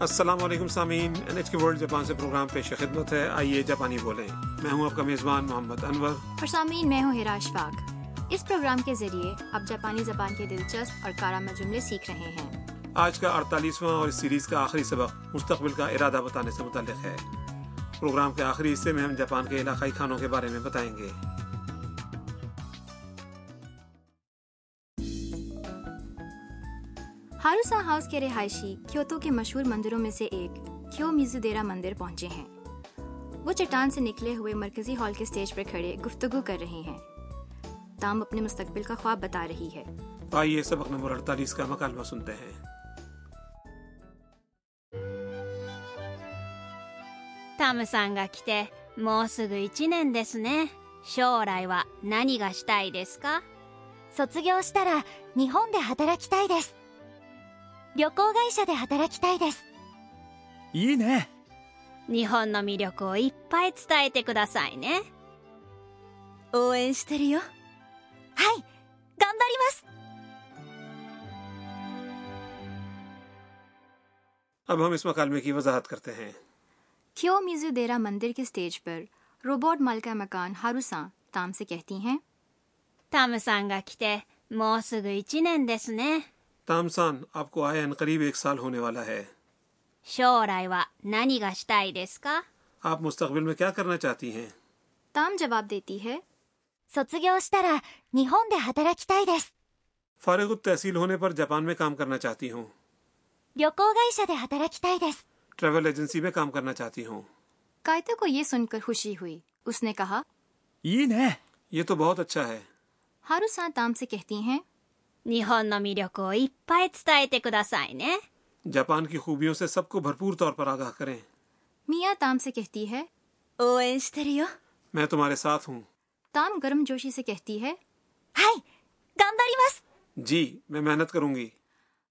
السلام علیکم سامعین N H K world Japan سے پروگرام پیش خدمت ہے۔ آئیے جاپانی بولیں۔ میں ہوں آپ کا میزبان محمد انور۔ اور سامعین میں ہوں ہراش پاک اس پروگرام کے ذریعے آپ جاپانی زبان کے دلچسپ اور کارآمد جملے سیکھ رہے ہیں۔ آج کا اڑتالیسواں اور اس سیریز کا آخری سبق مستقبل کا ارادہ بتانے سے متعلق ہے۔ پروگرام کے آخری حصے میں ہم جاپان کے علاقائی کھانوں کے بارے میں بتائیں گے۔ ہاروسا ہاؤس کے رہائشی کیوتو کے مشہور مندروں میں سے ایک کیو میزو دیرا مندر پہنچے ہیں وہ چٹان سے نکلے ہوئے مرکزی ہال کے سٹیج پر کھڑے گفتگو کر رہے ہیں تام اپنے مستقبل کا خواب بتا رہی ہے آئیے سبق نمبر اڑتالیس کا مکالمہ سنتے ہیں タムさんが来てもうすぐ1年ですね将来は何がしたいですか卒業したら日本で働きたいです 旅行会社で働きたいですいいね日本の魅力をいっぱい伝えてくださいね応援してるよはい頑張ります اب ہم اس مکالمے کی وضاحت کرتے ہیں کیو میزو دیرا مندر کے سٹیج پر روبوٹ ملکہ مکان ہاروسا تام سے کہتی ہیں タムさんが来てもうすぐ1年ですね تامسان آپ کو آئے ان قریب ایک سال ہونے والا ہے 将来は何がしたいですか آپ مستقبل میں کیا کرنا چاہتی ہیں تام جواب دیتی ہے 卒業したら日本で働きたいです فارغ التحصیل ہونے پر جاپان میں کام کرنا چاہتی ہوں 旅行会社で働きたいです ٹریول ایجنسی میں کام کرنا چاہتی ہوں کائتو کو یہ سن کر خوشی ہوئی اس نے کہا いいね یہ تو بہت اچھا ہے ہاروسا تام سے کہتی ہیں 日本の魅力をいっぱい伝えてくださいね جاپان کی خوبیوں سے سب کو بھرپور طور پر آگاہ کریں میاں تام سے کہتی ہے 応援してるよ میں تمہارے ساتھ ہوں تام گرم جوشی سے کہتی ہے はい頑張ります جی میں محنت کروں گی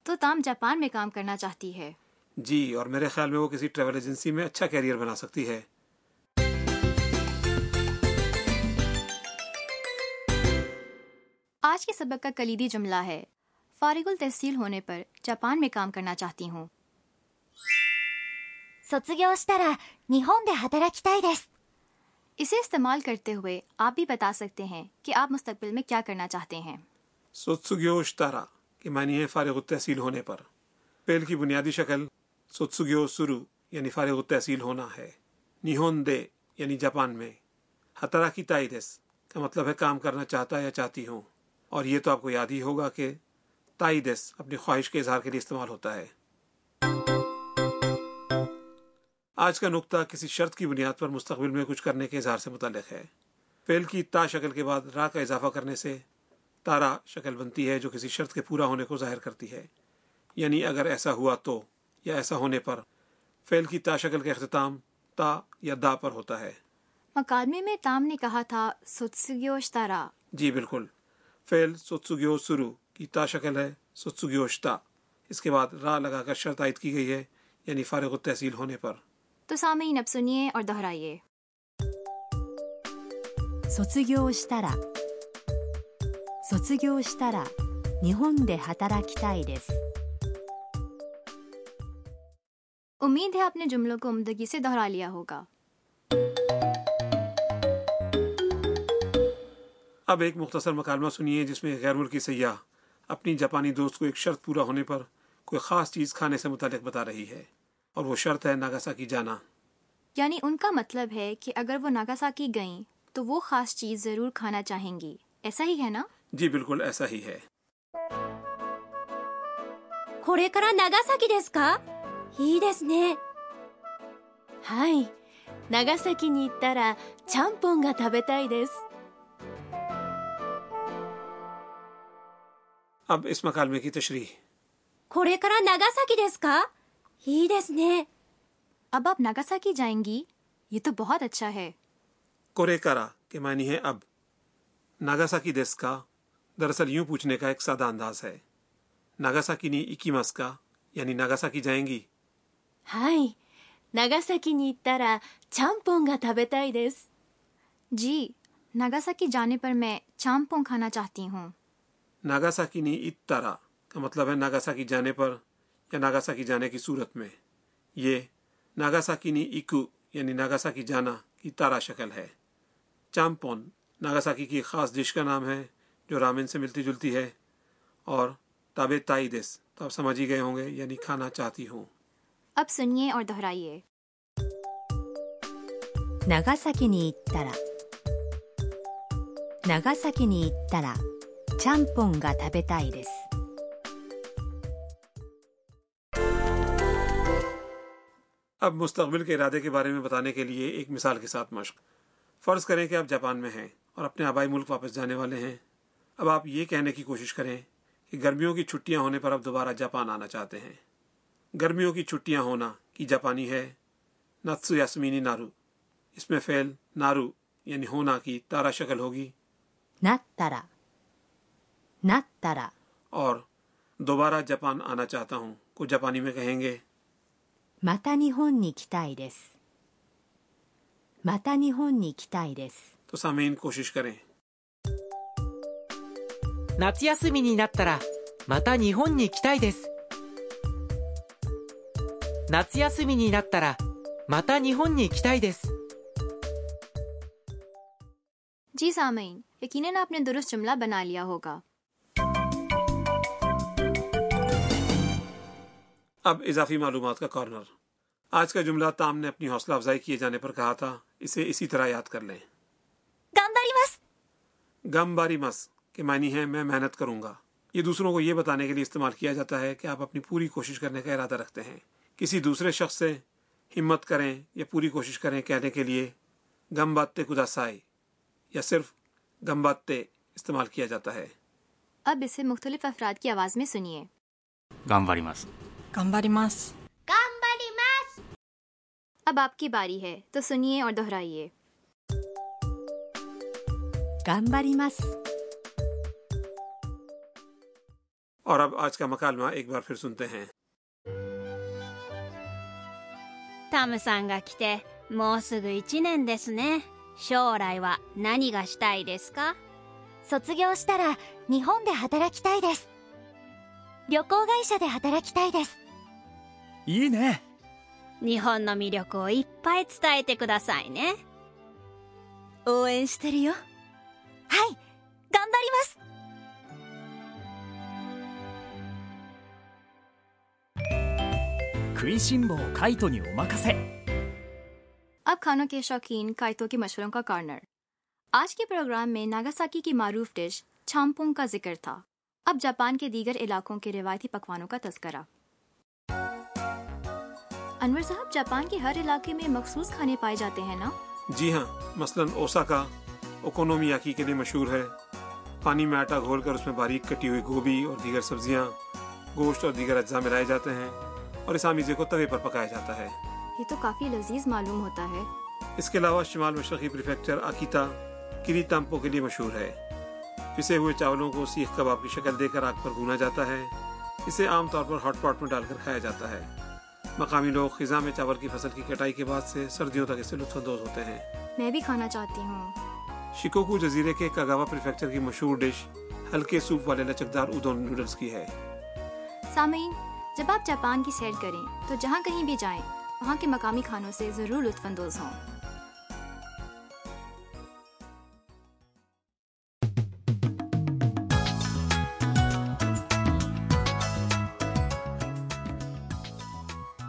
تو تام جاپان میں کام کرنا چاہتی ہے جی اور میرے خیال میں وہ کسی ٹریول ایجنسی میں اچھا کیریئر بنا سکتی ہے آج کے سبق کا کلیدی جملہ ہے۔ فارغ التحصیل ہونے پر جاپان میں کام کرنا چاہتی ہوں۔ اسے استعمال کرتے ہوئے آپ بھی بتا سکتے ہیں کہ آپ مستقبل میں کیا کرنا چاہتے ہیں۔ سوتسوگیوشتارا معنی ہے فارغ التحصیل ہونے پر۔ پہل کی بنیادی شکل سوتسوگیو سرو یعنی فارغ التحصیل ہونا ہے۔ نیہون دے یعنی جاپان میں۔ ہترا کی تائیدس کا مطلب ہے کام کرنا چاہتا یا چاہتی ہوں۔ اور یہ تو آپ کو یاد ہی ہوگا کہ تائیدس اپنی خواہش کے اظہار کے لیے استعمال ہوتا ہے۔ آج کا نقطہ کسی شرط کی بنیاد پر مستقبل میں کچھ کرنے کے اظہار سے متعلق ہے۔ فعل کی تا شکل کے بعد را کا اضافہ کرنے سے تارا شکل بنتی ہے جو کسی شرط کے پورا ہونے کو ظاہر کرتی ہے۔ یعنی اگر ایسا ہوا تو یا ایسا ہونے پر فعل کی تا شکل کا اختتام تا یا دا پر ہوتا ہے۔ مکالمے میں تام نے کہا تھا شتارا جی بالکل۔ فیل سوتسگیو سرو کی تا شکل ہے سوتسگیو شتا۔ اس کے بعد را لگا کر شرط عائد کی گئی ہے یعنی فارغ التحصیل ہونے پر۔ تو سامعین اب سنیے اور دہرائیے۔ سوتسگیو شتارا۔ نیہون دے ہتارا کتائی دیس امید ہے آپ نے جملوں کو عمدگی سے دہرا لیا ہوگا۔ اب ایک مختصر مکالمہ سنیے جس میں غیر ملکی سیاح اپنی جاپانی دوست کو ایک شرط پورا ہونے پر کوئی خاص چیز کھانے سے متعلق بتا رہی ہے اور وہ شرط ہے ناگاسا کی جانا۔ یعنی ان کا مطلب ہے کہ اگر وہ ناگاسا کی گئیں تو وہ خاص چیز ضرور کھانا چاہیں گی۔ ایسا ہی ہے نا؟ جی بالکل ایسا ہی ہے۔ ناگاسا کی نیتارا چمپونگا تھا بتائی دس اب اس مکالمے کی تشریح これから長崎ですかいいですね اب آپ ناگاساکی جائیں گی یہ تو بہت اچھا ہے کورے کرا کے معنی ہے اب ناگاساکی دیس کا دراصل یوں پوچھنے کا ایک سادہ انداز ہے ناگاساکی نی اکیماس کا یعنی ناگاساکی جائیں گی はい長崎に行ったらちゃんぽんが食べたいです جی ناگاساکی جانے پر میں چامپونگ کھانا چاہتی ہوں ناگاساکی نی اتارا کا مطلب ہے ناگاساکی جانے پر یا ناگاساکی جانے کی صورت میں۔ یہ ناگاساکی نی اکو یعنی ناگاساکی جانا کی تارا شکل ہے۔ چامپون ناگاساکی کی ایک خاص ڈش کا نام ہے جو رامن سے ملتی جلتی ہے۔ اور تاب تائی دس تو آپ سمجھ ہی گئے ہوں گے یعنی کھانا چاہتی ہوں۔ اب سنیے اور دہرائیے۔ ناگاساکی نی تارا۔ ناگاساکی نی تارا۔ ちゃんぽんが食べたいです。اب مستقبل کے ارادے کے بارے میں بتانے کے لیے ایک مثال کے ساتھ مشق فرض کریں کہ آپ جاپان میں ہیں اور اپنے آبائی ملک واپس جانے والے ہیں۔ اب آپ یہ کہنے کی کوشش کریں کہ گرمیوں کی چھٹیاں ہونے پر آپ دوبارہ جاپان آنا چاہتے ہیں۔ گرمیوں کی چھٹیاں ہونا کی جاپانی ہے نتسو یاسمینی نارو۔ اس میں فعل نارو یعنی ہونا کی تارا شکل ہوگی۔ نت تارا なったら اور دوبارہ جاپان آنا چاہتا ہوں۔ کو جاپانی میں کہیں گے۔ また日本に来たいですまた日本に来たいです تو سامعین کوشش کریں جی سامعین یقیناً آپ نے درست جملہ بنا لیا ہوگا۔ اب اضافی معلومات کا کارنر۔ آج کا جملہ تام نے اپنی حوصلہ افزائی کیے جانے پر کہا تھا اسے اسی طرح یاد کر لیں۔ گم باری مس کے معنی ہے میں محنت کروں گا۔ یہ دوسروں کو یہ بتانے کے لیے استعمال کیا جاتا ہے کہ آپ اپنی پوری کوشش کرنے کا ارادہ رکھتے ہیں۔ کسی دوسرے شخص سے ہمت کریں یا پوری کوشش کریں کہنے کے لیے گم باتے کداسائی یا صرف گم باتے استعمال کیا جاتا ہے۔ اب اسے مختلف افراد کی آواز میں سنیے۔ گم باری مس۔ 頑張ります。頑張ります。اب آپ کی باری ہے تو سنیے اور دہرائیے۔ کا مکالمہ ایک بار پھر سنتے ہیں タムさんが来てもうす。ぐ1年ですね将来は何がしたいですか卒業したら日本で働きたいです旅行会社で働きたいです。いいね。日本の魅力をいっぱい伝えてくださいね。応援してるよ。はい頑張ります。食いしん坊カイトにお任せ。اب کھانوں کے شوقین کائتوں کے مشوروں کا کارنر آج کے پروگرام میں ناگاساکی کی معروف ڈش چھامپونگ کا ذکر تھا اب جاپان کے دیگر علاقوں کے روایتی پکوانوں کا تذکرہ۔ انور صاحب جاپان کے ہر علاقے میں مخصوص کھانے پائے جاتے ہیں نا؟ جی ہاں مثلا اوساکا اوکونومیاکی کے لیے مشہور ہے۔ پانی میں آٹا گھول کر اس میں باریک کٹی ہوئی گوبھی اور دیگر سبزیاں گوشت اور دیگر اجزاء ملائے جاتے ہیں اور اس آمیزے کو توے پر پکایا جاتا ہے۔ یہ تو کافی لذیذ معلوم ہوتا ہے۔ اس کے علاوہ شمال مشرقی پریفیکچر آکیتا کری تمپو کے لیے مشہور ہے۔ پسے ہوئے چاولوں کو سیخ کباب کی شکل دے کر آگ پر بھونا جاتا ہے۔ اسے عام طور پر ہاٹ پاٹ میں ڈال کر کھایا جاتا ہے۔ مقامی لوگ خزاں میں چاول کی فصل کی کٹائی کے بعد سے سردیوں تک اسے لطف اندوز ہوتے ہیں۔ میں بھی کھانا چاہتی ہوں۔ شکوکو جزیرے کے کاگاوا پریفیکچر کی مشہور ڈش ہلکے سوپ والے لچکدار ادون نوڈلز کی ہے۔ سامعین جب آپ جاپان کی سیر کریں تو جہاں کہیں بھی جائیں وہاں کے مقامی کھانوں سے ضرور لطف اندوز ہوں۔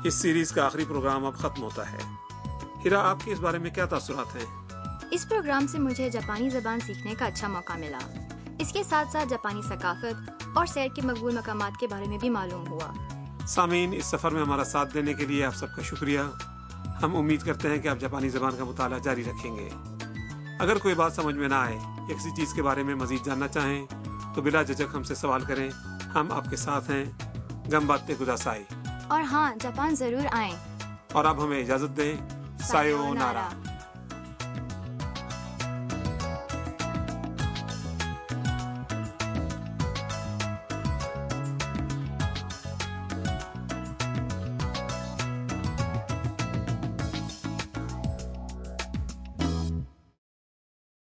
اس سیریز کا آخری پروگرام اب ختم ہوتا ہے۔ ہیرا آپ کے اس بارے میں کیا تاثرات ہیں؟ اس پروگرام سے مجھے جاپانی زبان سیکھنے کا اچھا موقع ملا۔ اس کے ساتھ ساتھ جاپانی ثقافت اور سیر کے مقبول مقامات کے بارے میں بھی معلوم ہوا۔ سامعین اس سفر میں ہمارا ساتھ دینے کے لیے آپ سب کا شکریہ۔ ہم امید کرتے ہیں کہ آپ جاپانی زبان کا مطالعہ جاری رکھیں گے۔ اگر کوئی بات سمجھ میں نہ آئے یا کسی چیز کے بارے میں مزید جاننا چاہیں تو بلا جھجک ہم سے سوال کریں۔ ہم آپ کے ساتھ ہیں۔ گم باتیں گداسائی اور ہاں جاپان ضرور آئیں۔ اور اب ہمیں اجازت دیں سایو نارا